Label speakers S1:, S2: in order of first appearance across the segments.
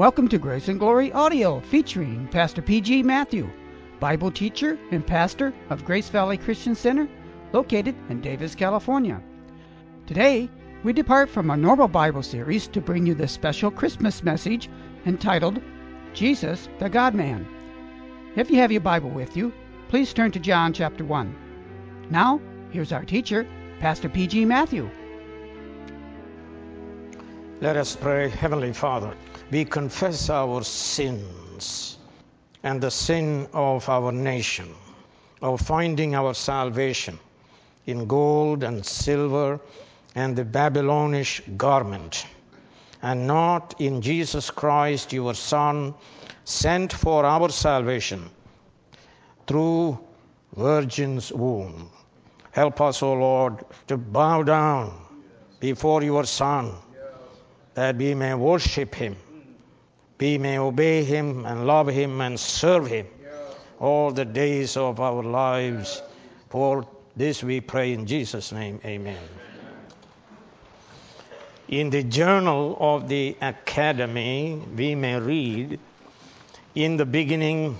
S1: Welcome to Grace and Glory Audio featuring Pastor P.G. Matthew, Bible teacher and pastor of Grace Valley Christian Center, located in Davis, California. Today, we depart from our normal Bible series to bring you this special Christmas message entitled Jesus the God Man. If you have your Bible with you, please turn to John chapter 1. Now, here's our teacher, Pastor P.G. Matthew.
S2: Let us pray, Heavenly Father. We confess our sins and the sin of our nation, of finding our salvation in gold and silver and the Babylonish garment, and not in Jesus Christ, your Son, sent for our salvation through Virgin's womb. Help us, O Lord, to bow down before your Son that we may worship Him, we may obey Him and love Him and serve Him all the days of our lives. For this we pray in Jesus' name. Amen. In the journal of the Academy, we may read In the beginning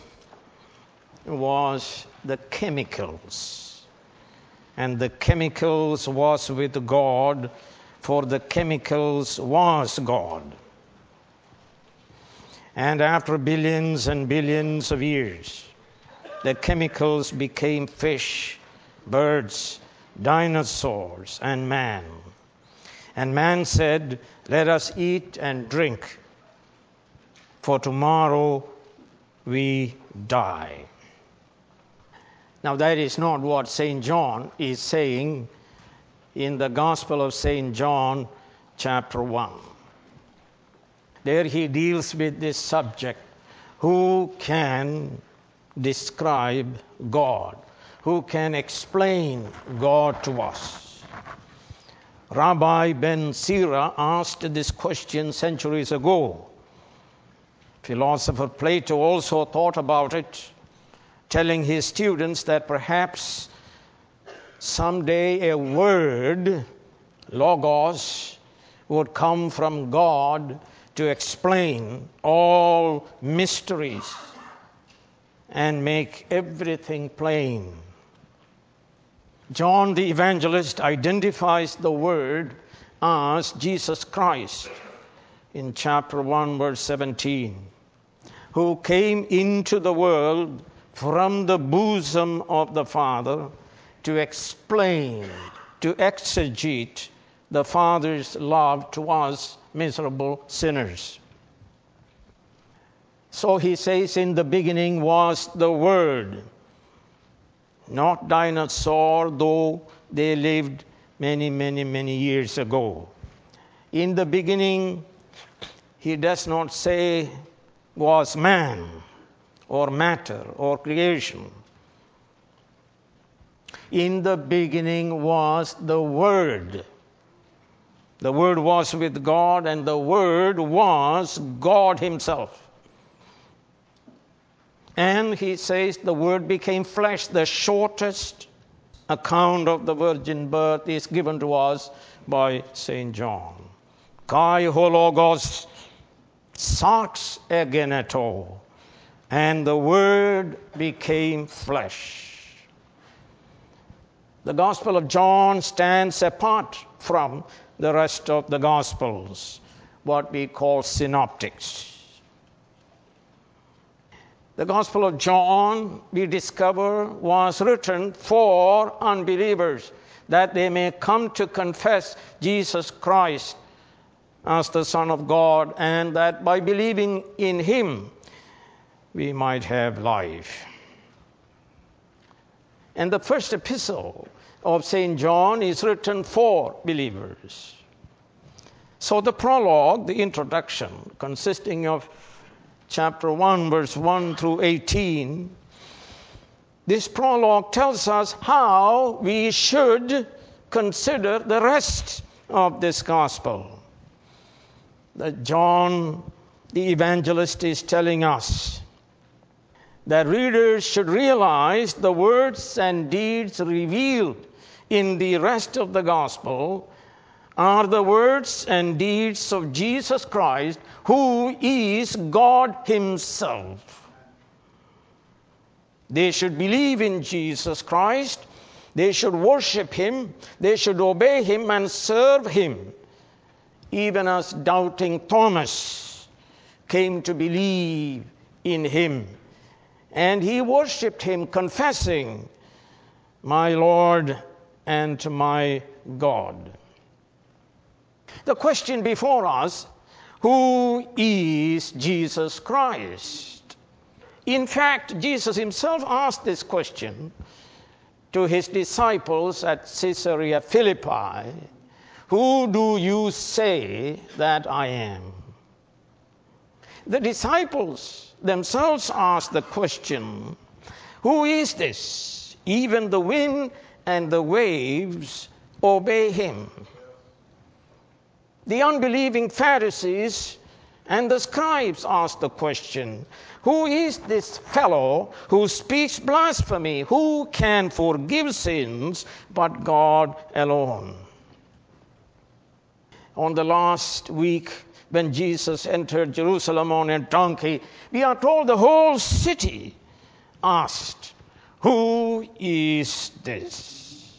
S2: was the chemicals, and the chemicals was with God for the chemicals was God. And after billions and billions of years, the chemicals became fish, birds, dinosaurs, and man. And man said, Let us eat and drink, for tomorrow we die. Now, that is not what St. John is saying in the Gospel of St. John, chapter 1. There he deals with this subject who can describe God? Who can explain God to us? Rabbi Ben Sira asked this question centuries ago. Philosopher Plato also thought about it, telling his students that perhaps someday a word, logos, would come from God to explain all mysteries and make everything plain. John the evangelist identifies the word as Jesus Christ in chapter 1, verse 17, who came into the world from the bosom of the Father to explain, to exegete the Father's love to us miserable sinners. So he says, In the beginning was the Word, not dinosaur, though they lived many, many, many years ago. In the beginning, he does not say was man or matter or creation. In the beginning was the Word. The Word was with God, and the Word was God Himself. And he says the Word became flesh. The shortest account of the virgin birth is given to us by St. John. Kai hologos sarx egeneto. And the Word became flesh. The Gospel of John stands apart from the rest of the Gospels, what we call synoptics. The Gospel of John, we discover, was written for unbelievers that they may come to confess Jesus Christ as the Son of God, and that by believing in Him, we might have life. And the first epistle of St. John is written for believers. So the prologue, the introduction, consisting of chapter 1, verse 1 through 18, this prologue tells us how we should consider the rest of this gospel. That John the evangelist is telling us that readers should realize the words and deeds revealed in the rest of the gospel are the words and deeds of Jesus Christ, who is God Himself. They should believe in Jesus Christ, they should worship Him, they should obey Him and serve Him, even as doubting Thomas came to believe in Him. And he worshiped Him, confessing, My Lord and my God. The question before us who is Jesus Christ? In fact, Jesus himself asked this question to his disciples at Caesarea Philippi Who do you say that I am? The disciples themselves ask the question Who is this? Even the wind and the waves obey him. The unbelieving Pharisees and the scribes ask the question Who is this fellow who speaks blasphemy? Who can forgive sins but God alone? On the last week, when Jesus entered Jerusalem on a donkey, we are told the whole city asked, Who is this?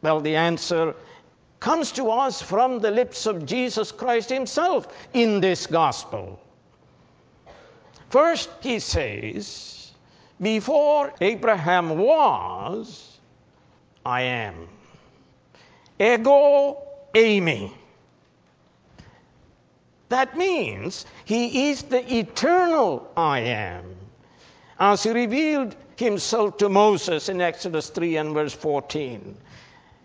S2: Well, the answer comes to us from the lips of Jesus Christ Himself in this gospel. First, He says, Before Abraham was, I am. Ego eimi. That means He is the eternal I am. As He revealed Himself to Moses in Exodus 3 and verse 14.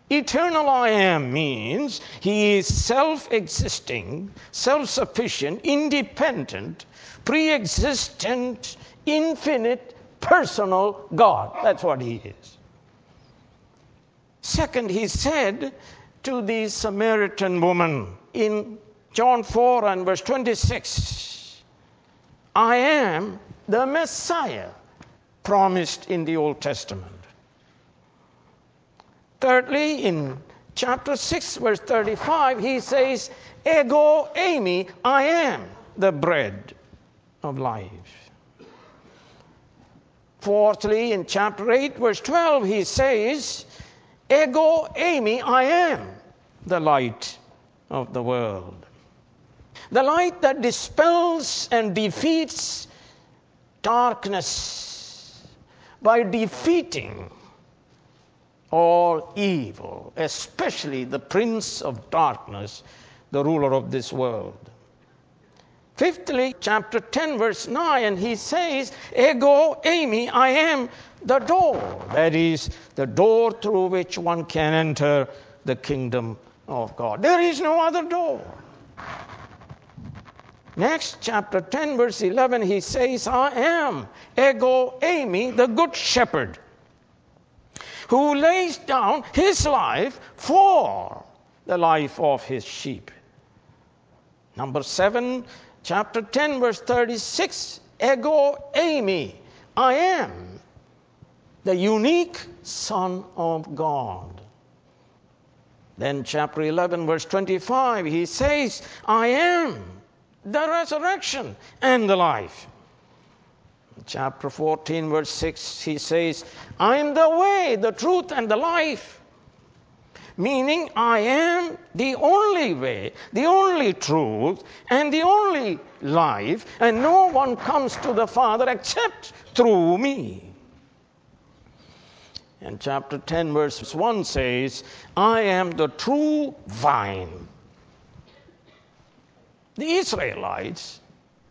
S2: Eternal I am means he is self existing, self sufficient, independent, pre existent, infinite, personal God. That's what he is. Second, he said to the Samaritan woman in John 4 and verse 26 I am the Messiah promised in the Old Testament. Thirdly, in chapter 6, verse 35, he says, Ego eimi, I am the bread of life. Fourthly, in chapter 8, verse 12, he says, Ego eimi, I am the light of the world. The light that dispels and defeats darkness by defeating all evil, especially the prince of darkness, the ruler of this world. Fifthly, chapter 10, verse 9, and he says, Ego eimi, I am the door. That is, the door through which one can enter the kingdom of God. There is no other door. Next, chapter 10, verse 11, he says, I am Ego eimi, the good shepherd who lays down his life for the life of his sheep. Number seven, chapter 10, verse 36 Ego eimi, I am the unique Son of God. Then, chapter 11, verse 25, he says, I am the resurrection and the life chapter 14, verse 6, he says, I am the way, the truth, and the life. Meaning, I am the only way, the only truth, and the only life, and no one comes to the Father except through me. And chapter 10, verse 1 says, I am the true vine. The Israelites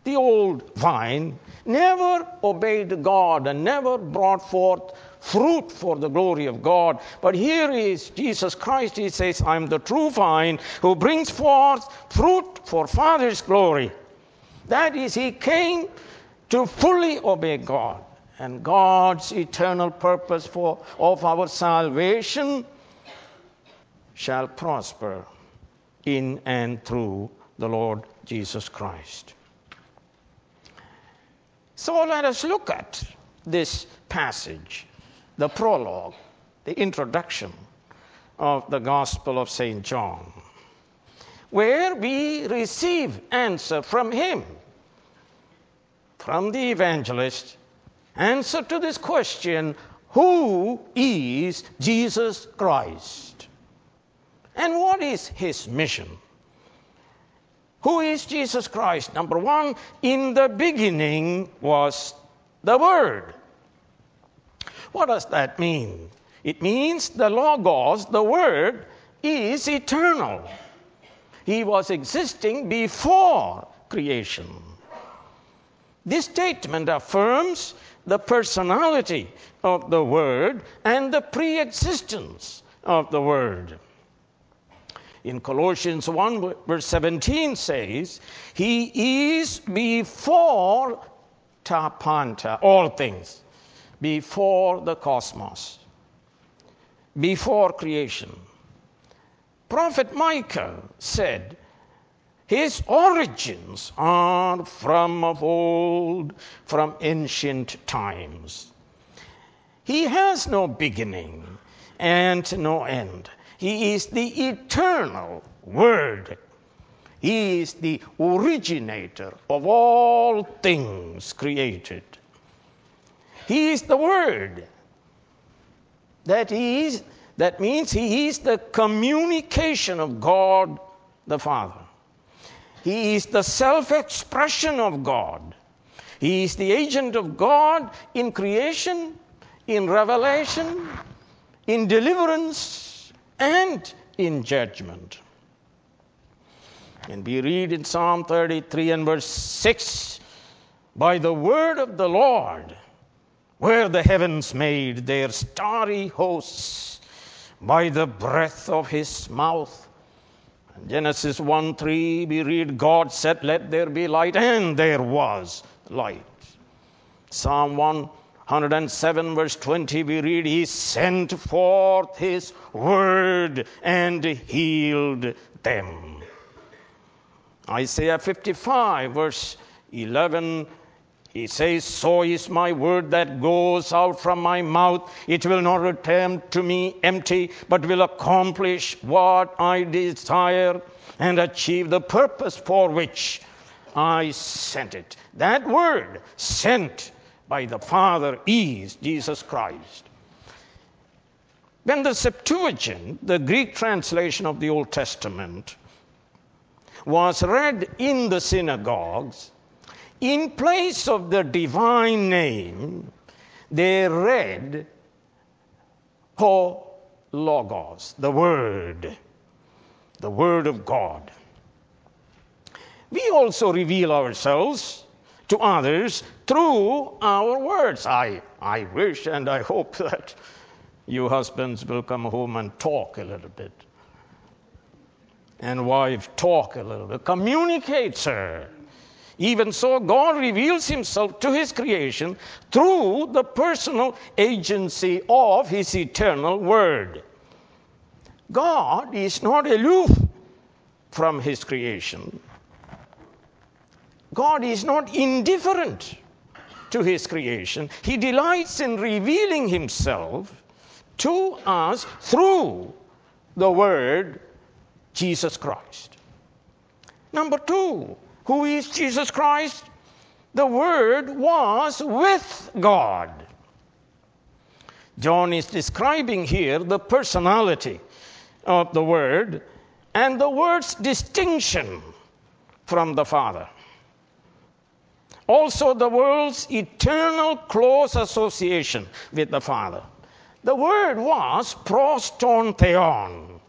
S2: the old vine, never obeyed God and never brought forth fruit for the glory of God. But here is Jesus Christ. He says, I'm the true vine who brings forth fruit for Father's glory. That is, He came to fully obey God. And God's eternal purpose for, of our salvation shall prosper in and through the Lord Jesus Christ. So let us look at this passage, the prologue, the introduction of the Gospel of St. John. where we receive answer from him, from the evangelist, answer to this question who is Jesus Christ? And what is his mission? Who is Jesus Christ? Number one, in the beginning was the Word. What does that mean? It means the Logos, the Word, is eternal. He was existing before creation. This statement affirms the personality of the Word and the pre existence of the Word. In Colossians 1, verse 17 says, He is before tapanta, all things, before the cosmos, before creation. Prophet Micah said, his origins are from of old, from ancient times. He has no beginning and no end. He is the eternal Word. He is the originator of all things created. He is the Word. That is, that means He is the communication of God the Father. He is the self expression of God. He is the agent of God in creation, in revelation, in deliverance, and in judgment. And we read in Psalm 33 and verse 6 By the word of the Lord were the heavens made, their starry hosts, by the breath of his mouth In Genesis 1 3, we read, God said, Let there be light, and there was light. Psalm 107, verse 20, we read, He sent forth His word and healed them. Isaiah 55, verse 11, he says, So is my word that goes out from my mouth. It will not return to me empty, but will accomplish what I desire and achieve the purpose for which I sent it. That word, sent by the Father, is Jesus Christ. When the Septuagint, the Greek translation of the Old Testament, was read in the synagogues, in place of the divine name, they read Ho Logos, the Word, the Word of God. We also reveal ourselves to others through our words. I, I wish and I hope that you husbands will come home and talk a little bit. And wife, talk a little bit. Communicate, sir. Even so, God reveals himself to his creation through the personal agency of his eternal word. God is not aloof from his creation. God is not indifferent to his creation. He delights in revealing himself to us through the word Jesus Christ. Number two, who is Jesus Christ? The Word was with God. John is describing here the personality of the Word and the Word's distinction from the Father. Also, the world's eternal close association with the Father. The Word was proston theon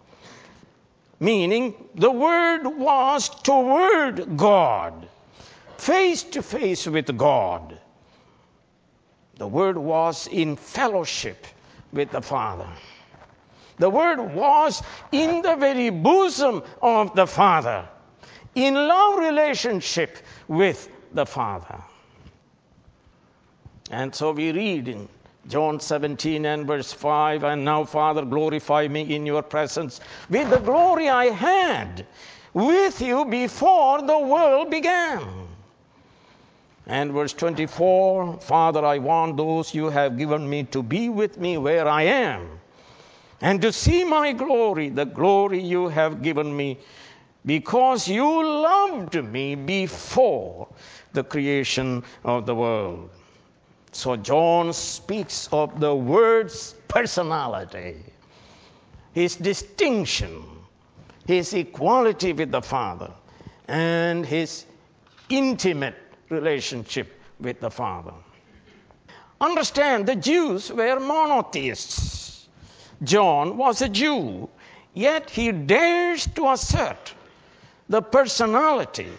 S2: meaning the Word was toward God, face to face with God. The Word was in fellowship with the Father. The Word was in the very bosom of the Father, in love relationship with the Father. And so we read in John 17 and verse 5 And now, Father, glorify me in your presence with the glory I had with you before the world began. And verse 24 Father, I want those you have given me to be with me where I am, and to see my glory, the glory you have given me, because you loved me before the creation of the world. So John speaks of the Word's personality, his distinction, his equality with the Father, and his intimate relationship with the Father. Understand, the Jews were monotheists. John was a Jew, yet he dares to assert the personality,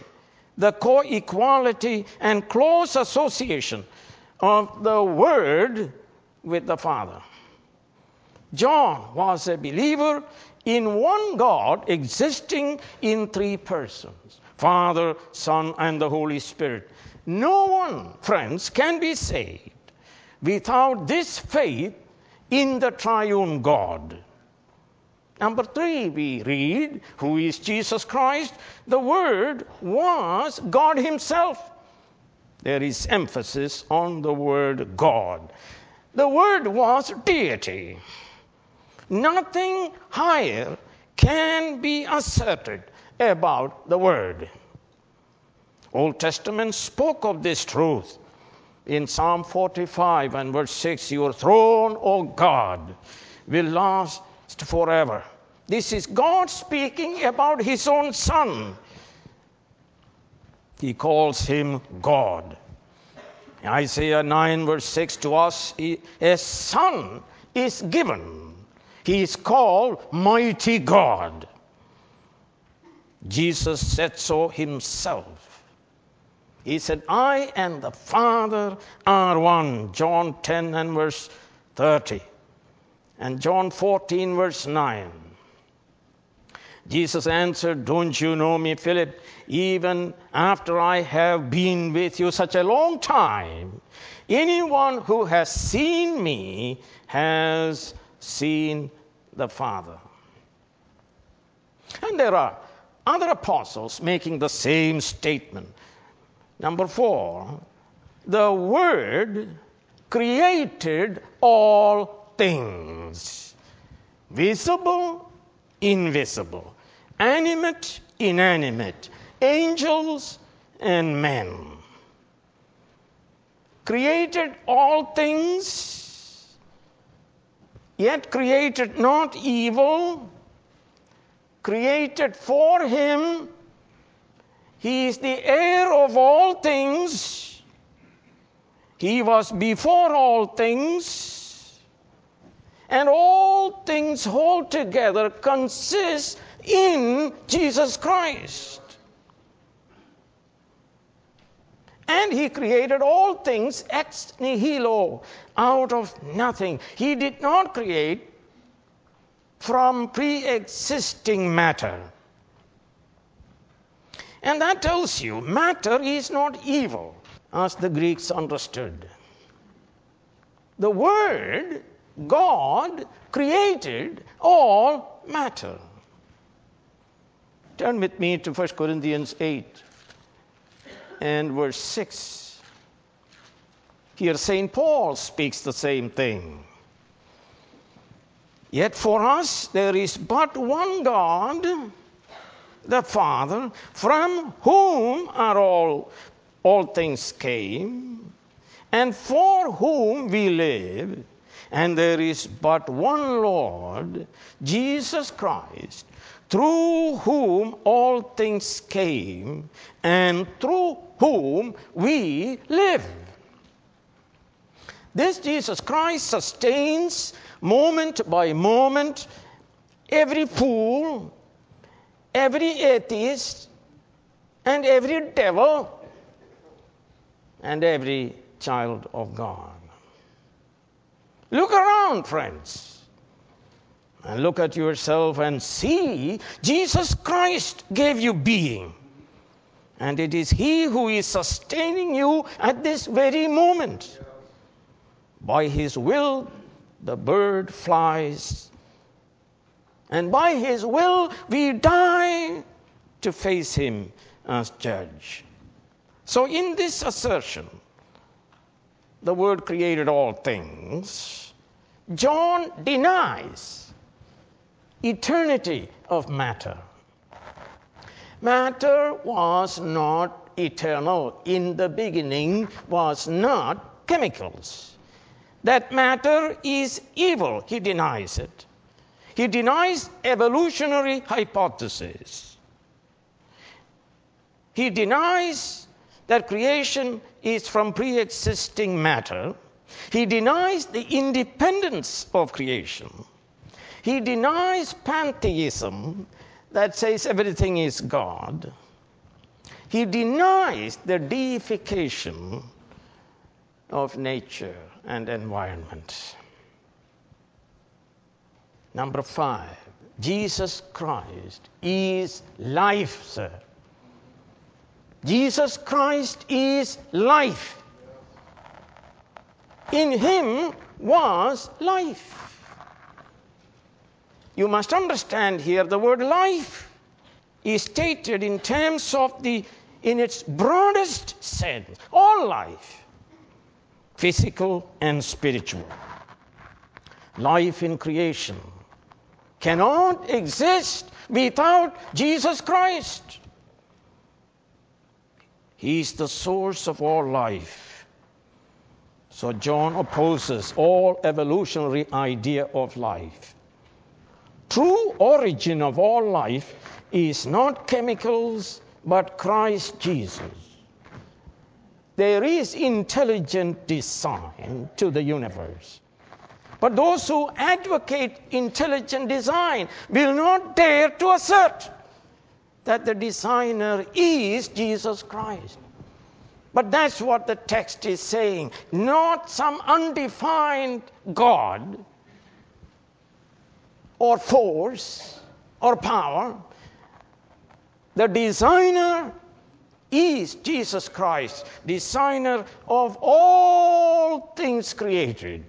S2: the co equality, and close association of the Word with the Father. John was a believer in one God existing in three persons Father, Son, and the Holy Spirit. No one, friends, can be saved without this faith in the triune God. Number three, we read, Who is Jesus Christ? The Word was God Himself. There is emphasis on the word God. The Word was deity. Nothing higher can be asserted about the Word. Old Testament spoke of this truth. In Psalm 45 and verse 6, Your throne, O God, will last forever. This is God speaking about his own son. He calls him God. Isaiah 9, verse 6 to us, a son is given. He is called Mighty God. Jesus said so himself. He said, I and the Father are one. John 10 and verse 30. And John 14, verse 9. Jesus answered, Don't you know me, Philip? Even after I have been with you such a long time, anyone who has seen me has seen the Father. And there are other apostles making the same statement. Number four, the Word created all things, visible, invisible animate, inanimate, angels and men. Created all things, yet created not evil, created for him. He is the heir of all things. He was before all things. And all things hold together consist in Jesus Christ. And he created all things ex nihilo, out of nothing. He did not create from pre existing matter. And that tells you matter is not evil, as the Greeks understood. The Word, God, created all matter. Turn with me to 1 Corinthians 8 and verse 6. Here, St. Paul speaks the same thing. Yet for us there is but one God, the Father, from whom are all, all things came, and for whom we live, and there is but one Lord, Jesus Christ, through whom all things came, and through whom we live. This Jesus Christ sustains moment by moment every fool, every atheist, and every devil, and every child of God. Look around, friends. And look at yourself and see Jesus Christ gave you being. And it is He who is sustaining you at this very moment. By His will, the bird flies. And by His will, we die to face Him as judge. So, in this assertion, the Word created all things, John denies eternity of matter. Matter was not eternal. In the beginning was not chemicals. That matter is evil. He denies it. He denies evolutionary hypothesis. He denies that creation is from pre existing matter. He denies the independence of creation. He denies pantheism that says everything is God. He denies the deification of nature and environment. Number five, Jesus Christ is life, sir. Jesus Christ is life. In him was life. You must understand here the word life is stated in terms of the in its broadest sense all life physical and spiritual life in creation cannot exist without Jesus Christ he is the source of all life so John opposes all evolutionary idea of life true origin of all life is not chemicals, but Christ Jesus. There is intelligent design to the universe. But those who advocate intelligent design will not dare to assert that the designer is Jesus Christ. But that's what the text is saying. Not some undefined God or force or power. The designer is Jesus Christ, designer of all things created.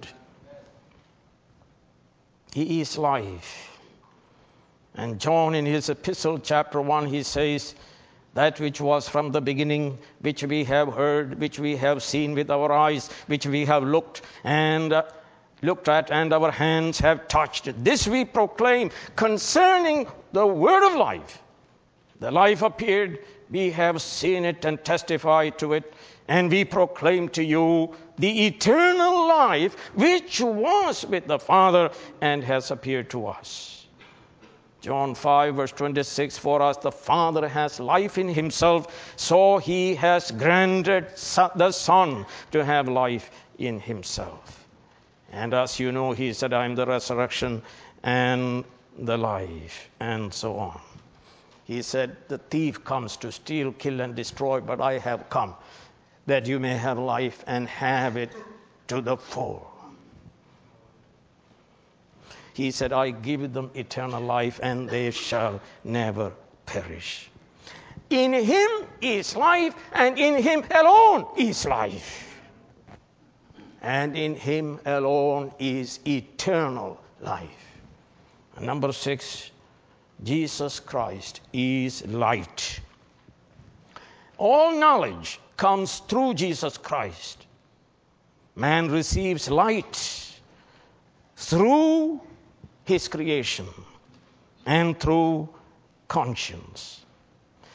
S2: He is life. And John, in his epistle, chapter 1, he says, That which was from the beginning, which we have heard, which we have seen with our eyes, which we have looked and uh, looked at and our hands have touched. This we proclaim concerning the word of life. The life appeared, we have seen it and testified to it, and we proclaim to you the eternal life which was with the Father and has appeared to us. John 5, verse 26 For us the Father has life in himself, so he has granted the Son to have life in himself. And as you know, he said, I am the resurrection and the life, and so on. He said, The thief comes to steal, kill, and destroy, but I have come that you may have life and have it to the full. He said, I give them eternal life, and they shall never perish. In him is life, and in him alone is life and in him alone is eternal life. Number six, Jesus Christ is light. All knowledge comes through Jesus Christ. Man receives light through his creation and through conscience.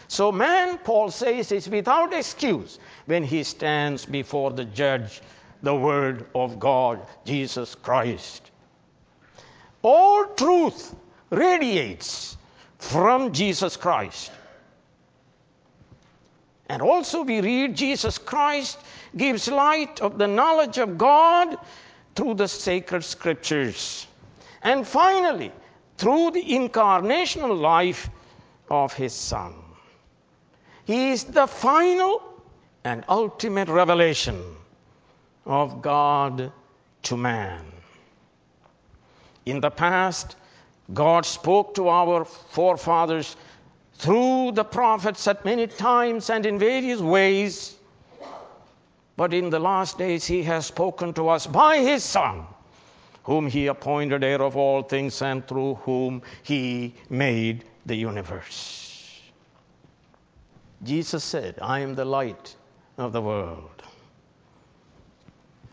S2: So, man, Paul says, is without excuse when he stands before the judge the Word of God, Jesus Christ. All truth radiates from Jesus Christ. And also, we read Jesus Christ gives light of the knowledge of God through the sacred scriptures. And finally, through the incarnational life of his Son. He is the final and ultimate revelation of God to man. In the past, God spoke to our forefathers through the prophets at many times and in various ways. But in the last days, He has spoken to us by His Son, whom He appointed heir of all things and through whom He made the universe. Jesus said, I am the light of the world.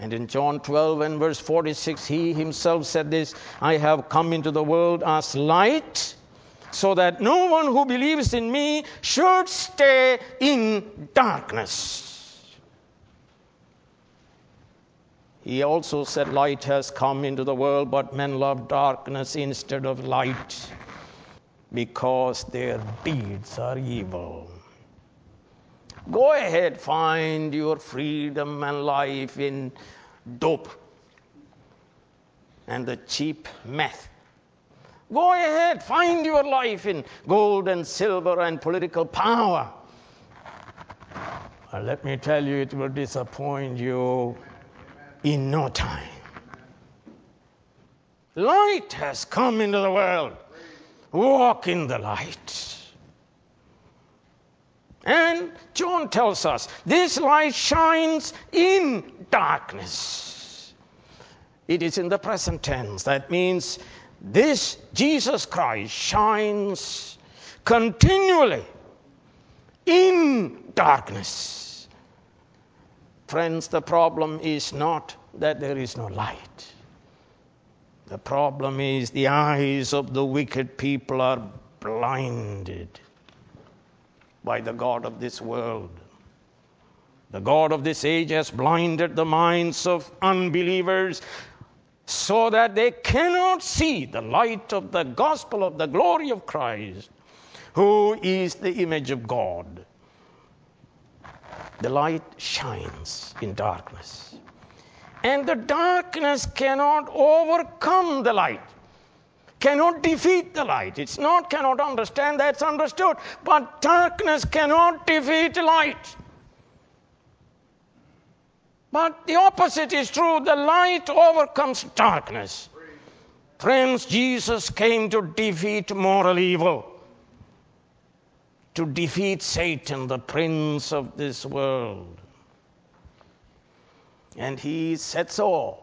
S2: And in John 12 and verse 46, he himself said this I have come into the world as light, so that no one who believes in me should stay in darkness. He also said, Light has come into the world, but men love darkness instead of light because their deeds are evil. Go ahead, find your freedom and life in dope and the cheap meth. Go ahead, find your life in gold and silver and political power. Let me tell you, it will disappoint you in no time. Light has come into the world. Walk in the light. And John tells us this light shines in darkness. It is in the present tense. That means this Jesus Christ shines continually in darkness. Friends, the problem is not that there is no light. The problem is the eyes of the wicked people are blinded by the God of this world. The God of this age has blinded the minds of unbelievers so that they cannot see the light of the gospel of the glory of Christ, who is the image of God. The light shines in darkness. And the darkness cannot overcome the light, cannot defeat the light. It's not cannot understand, that's understood. But darkness cannot defeat light. But the opposite is true. The light overcomes darkness. Friends, Jesus came to defeat moral evil, to defeat Satan, the prince of this world. And he said so.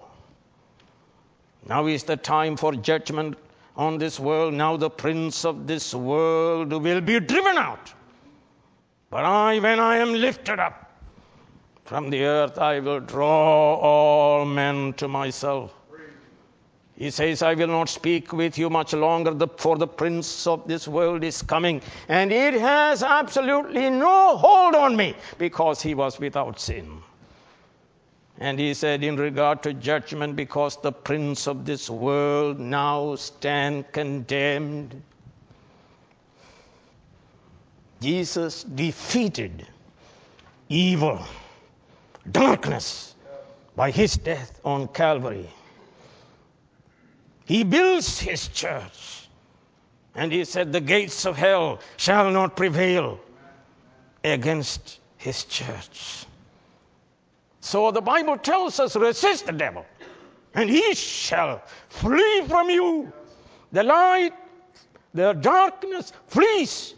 S2: Now is the time for judgment on this world. Now the prince of this world will be driven out. But I, when I am lifted up, from the earth I will draw all men to myself. He says, I will not speak with you much longer, for the prince of this world is coming. And it has absolutely no hold on me because he was without sin. And he said, in regard to judgment, because the prince of this world now stand condemned. Jesus defeated evil darkness by his death on Calvary. He builds his church. And he said, The gates of hell shall not prevail against his church. So the Bible tells us resist the devil, and he shall flee from you. The light, the darkness flees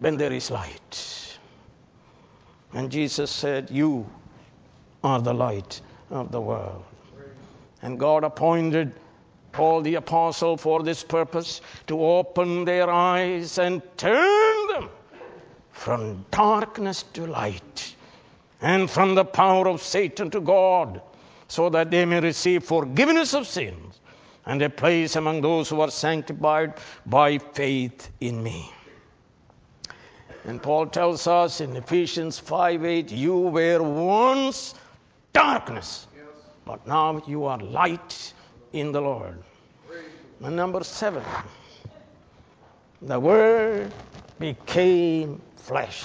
S2: when there is light. And Jesus said, You are the light of the world. And God appointed Paul the apostle for this purpose to open their eyes and turn them from darkness to light and from the power of Satan to God, so that they may receive forgiveness of sins and a place among those who are sanctified by faith in me. And Paul tells us in Ephesians 5 8, you were once darkness, but now you are light in the Lord. And number seven, the Word became flesh.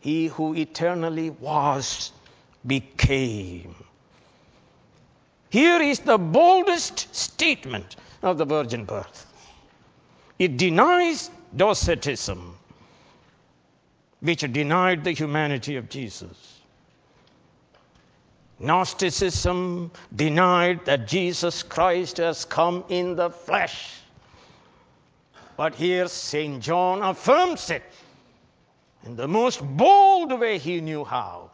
S2: He who eternally was became. Here is the boldest statement of the virgin birth. It denies Docetism, which denied the humanity of Jesus. Gnosticism denied that Jesus Christ has come in the flesh. But here St. John affirms it in the most bold way he knew how.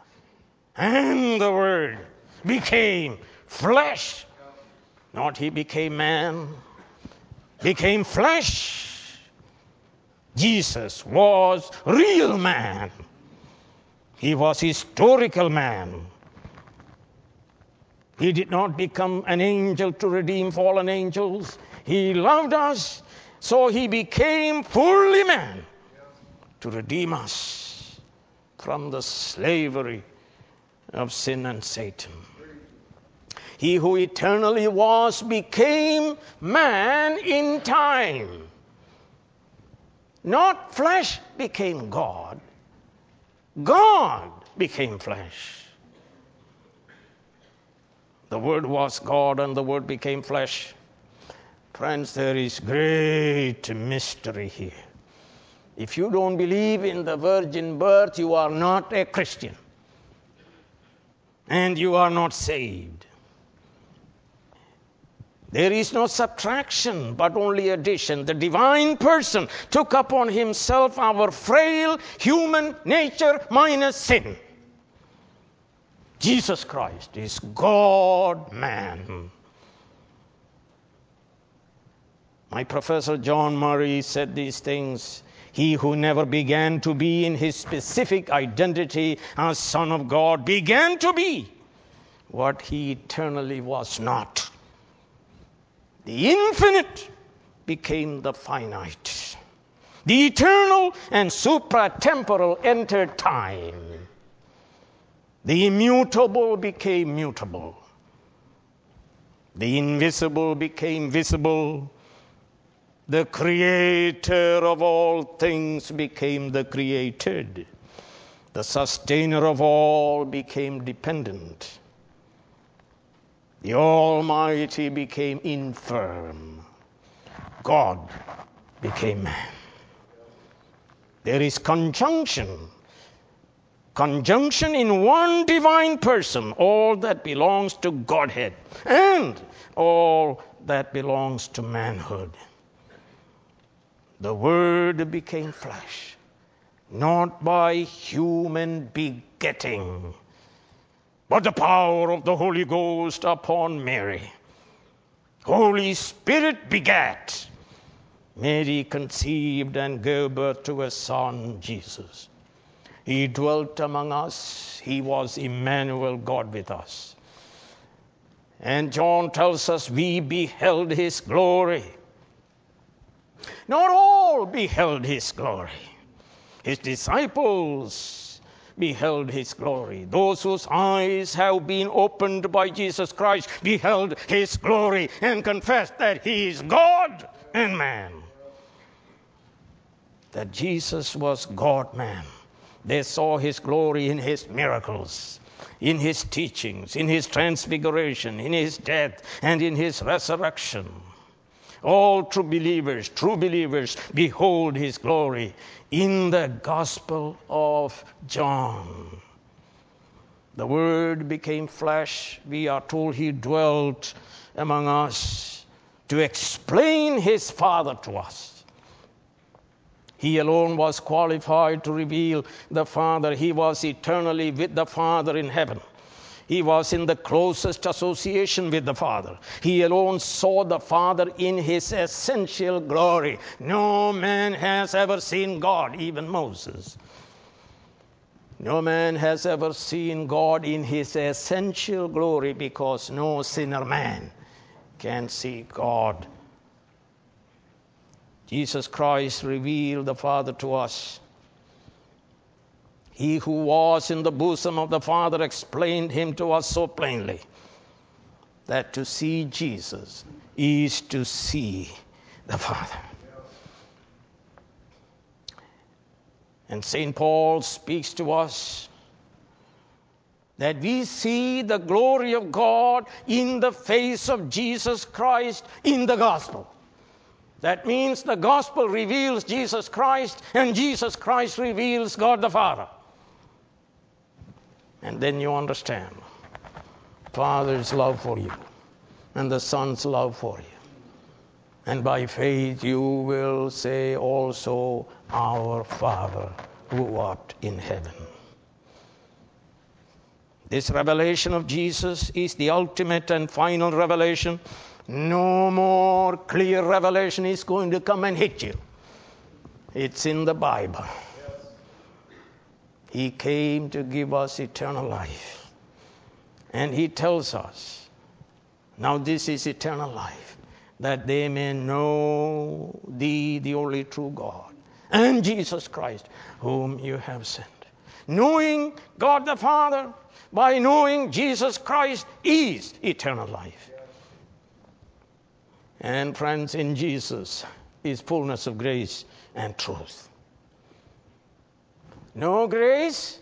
S2: And the Word became flesh. Not he became man, became flesh Jesus was real man. He was historical man. He did not become an angel to redeem fallen angels. He loved us, so he became fully man to redeem us from the slavery of sin and Satan. He who eternally was became man in time. Not flesh became God, God became flesh. The Word was God and the Word became flesh. Friends, there is great mystery here. If you don't believe in the virgin birth, you are not a Christian. And you are not saved. There is no subtraction, but only addition. The divine person took upon himself our frail human nature minus sin. Jesus Christ is God man. My professor John Murray said these things. He who never began to be in his specific identity as Son of God began to be what he eternally was not. The infinite became the finite. The eternal and supratemporal entered time. The immutable became mutable. The invisible became visible. The creator of all things became the created. The sustainer of all became dependent. The Almighty became infirm. God became man. There is conjunction. Conjunction in one divine person, all that belongs to Godhead and all that belongs to manhood. The Word became flesh, not by human begetting, but the power of the Holy Ghost upon Mary. Holy Spirit begat. Mary conceived and gave birth to a son, Jesus. He dwelt among us. He was Emmanuel, God with us. And John tells us we beheld his glory. Not all beheld his glory. His disciples beheld his glory. Those whose eyes have been opened by Jesus Christ beheld his glory and confessed that he is God and man. That Jesus was God man. They saw his glory in his miracles, in his teachings, in his transfiguration, in his death, and in his resurrection. All true believers, true believers, behold his glory in the Gospel of John. The Word became flesh. We are told he dwelt among us to explain his Father to us. He alone was qualified to reveal the Father. He was eternally with the Father in heaven. He was in the closest association with the Father. He alone saw the Father in his essential glory. No man has ever seen God, even Moses. No man has ever seen God in his essential glory because no sinner man can see God. Jesus Christ revealed the Father to us. He who was in the bosom of the Father explained him to us so plainly that to see Jesus is to see the Father. And St. Paul speaks to us that we see the glory of God in the face of Jesus Christ in the gospel. That means the gospel reveals Jesus Christ and Jesus Christ reveals God the Father. And then you understand Father's love for you and the Son's love for you. And by faith you will say also, Our Father who art in heaven. This revelation of Jesus is the ultimate and final revelation. No more clear revelation is going to come and hit you. It's in the Bible. He came to give us eternal life. And He tells us Now, this is eternal life, that they may know thee, the only true God, and Jesus Christ, whom you have sent. Knowing God the Father by knowing Jesus Christ is eternal life. And, friends, in Jesus is fullness of grace and truth. No grace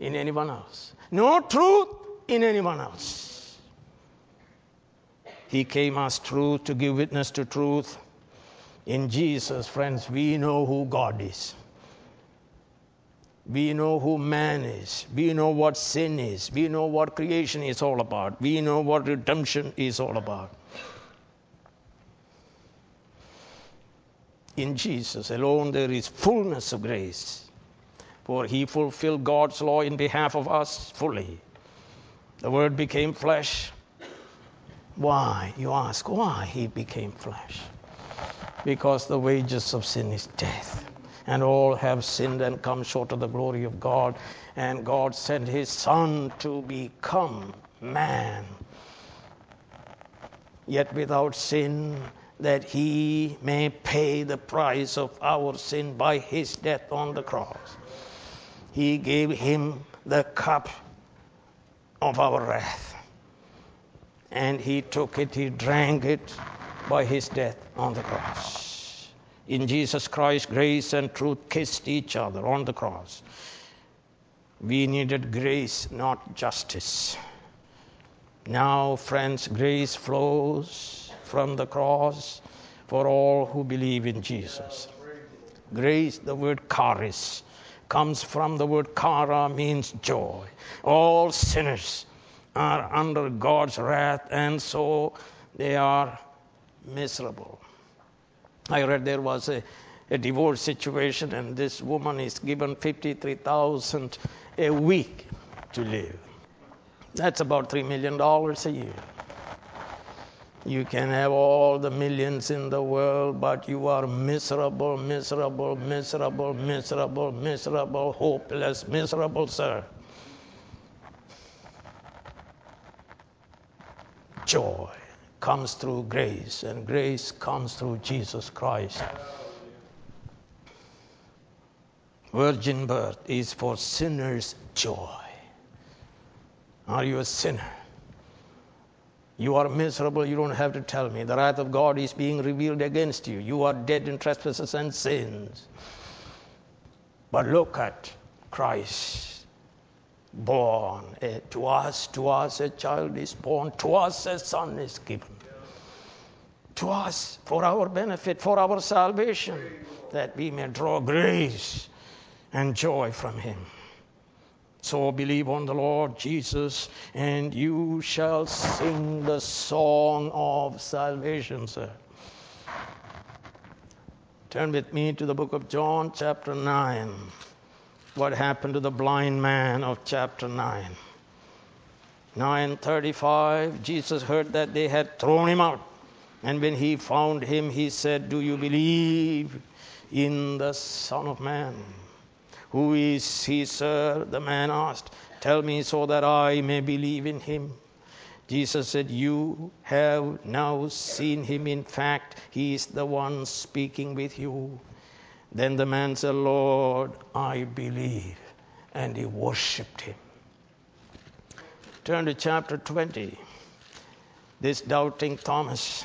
S2: in anyone else, no truth in anyone else. He came as truth to give witness to truth. In Jesus, friends, we know who God is. We know who man is. We know what sin is. We know what creation is all about. We know what redemption is all about. In Jesus alone there is fullness of grace. For he fulfilled God's law in behalf of us fully. The Word became flesh. Why? You ask, why he became flesh? Because the wages of sin is death. And all have sinned and come short of the glory of God. And God sent his Son to become man, yet without sin that he may pay the price of our sin by his death on the cross. He gave him the cup of our wrath. And he took it, he drank it by his death on the cross. In Jesus Christ, grace and truth kissed each other on the cross. We needed grace, not justice. Now, friends, grace flows from the cross for all who believe in Jesus. Grace, the word charis, comes from the word chara, means joy. All sinners are under God's wrath, and so they are miserable. I read there was a, a divorce situation, and this woman is given 53,000 a week to live. That's about $3 million a year. You can have all the millions in the world, but you are miserable, miserable, miserable, miserable, miserable, hopeless, miserable, sir. Joy comes through grace, and grace comes through Jesus Christ. Virgin birth is for sinners' joy. Are you a sinner? You are miserable, you don't have to tell me. The wrath of God is being revealed against you. You are dead in trespasses and sins. But look at Christ born. Eh, to us, to us a child is born, to us a son is given. To us, for our benefit, for our salvation, that we may draw grace and joy from him. So believe on the Lord Jesus, and you shall sing the song of salvation, sir. Turn with me to the book of John, chapter 9. What happened to the blind man of chapter 9? 935, Jesus heard that they had thrown him out. And when he found him, he said, Do you believe in the Son of Man? Who is he, sir? The man asked. Tell me so that I may believe in him. Jesus said, You have now seen him. In fact, he is the one speaking with you. Then the man said, Lord, I believe. And he worshiped him. Turn to chapter 20. This doubting Thomas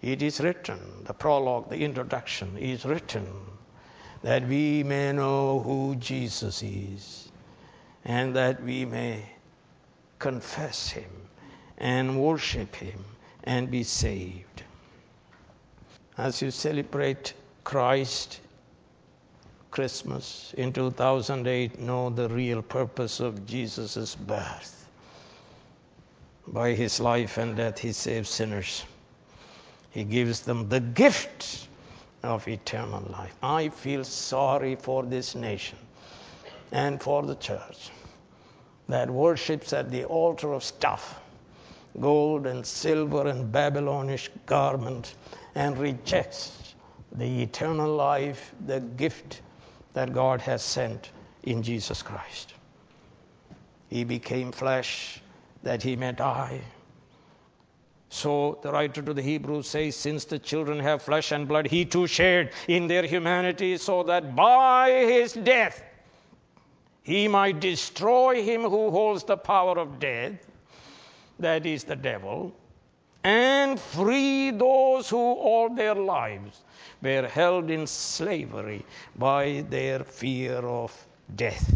S2: It is written, the prologue, the introduction is written that we may know who Jesus is and that we may confess him and worship him and be saved. As you celebrate Christ Christmas in 2008, know the real purpose of Jesus' birth. By his life and death, he saves sinners. He gives them the gift of eternal life. I feel sorry for this nation and for the church that worships at the altar of stuff, gold and silver and Babylonish garment, and rejects the eternal life, the gift that God has sent in Jesus Christ. He became flesh that he may die. So the writer to the Hebrews says, Since the children have flesh and blood, he too shared in their humanity, so that by his death he might destroy him who holds the power of death, that is the devil, and free those who all their lives were held in slavery by their fear of death.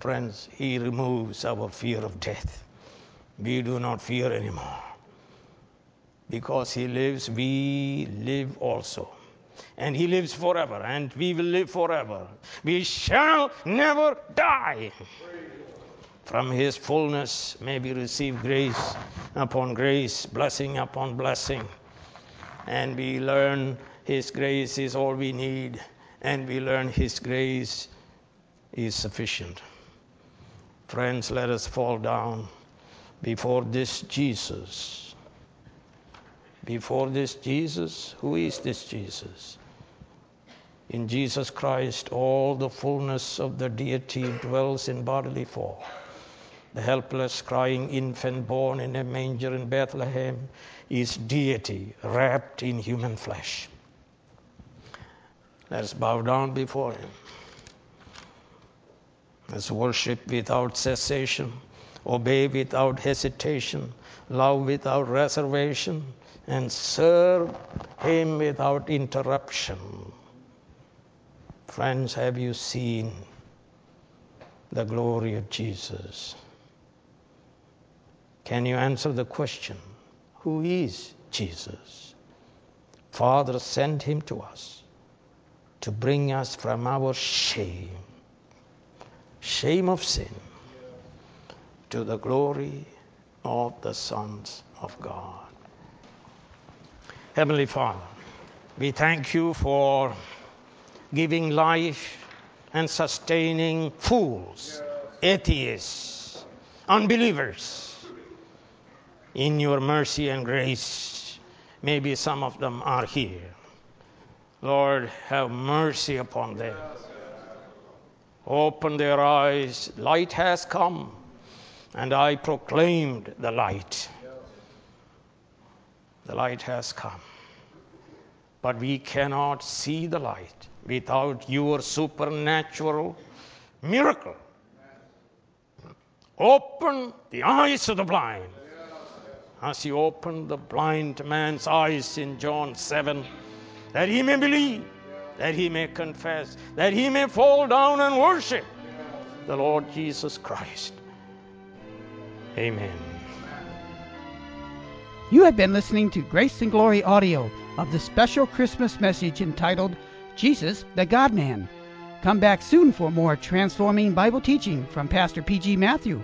S2: Friends, He removes our fear of death. We do not fear anymore. Because He lives, we live also. And He lives forever, and we will live forever. We shall never die. From His fullness may we receive grace upon grace, blessing upon blessing. And we learn His grace is all we need, and we learn His grace is sufficient. Friends, let us fall down before this Jesus. Before this Jesus, who is this Jesus? In Jesus Christ, all the fullness of the deity dwells in bodily form. The helpless, crying infant born in a manger in Bethlehem is deity wrapped in human flesh. Let us bow down before him. Let's worship without cessation, obey without hesitation, love without reservation, and serve Him without interruption. Friends, have you seen the glory of Jesus? Can you answer the question Who is Jesus? Father sent him to us to bring us from our shame shame of sin to the glory of the sons of God. Heavenly Father, we thank you for giving life and sustaining fools, atheists, unbelievers. In your mercy and grace, maybe some of them are here. Lord, have mercy upon them Open their eyes. Light has come, and I proclaimed the light. The light has come. But we cannot see the light without your supernatural miracle. Open the eyes of the blind. As he opened the blind man's eyes in John 7, that he may believe that he may confess, that he may fall down and worship the Lord Jesus Christ. Amen.
S1: You have been listening to Grace and Glory audio of the special Christmas message entitled Jesus the God Man. Come back soon for more transforming Bible teaching from Pastor P.G. Matthew.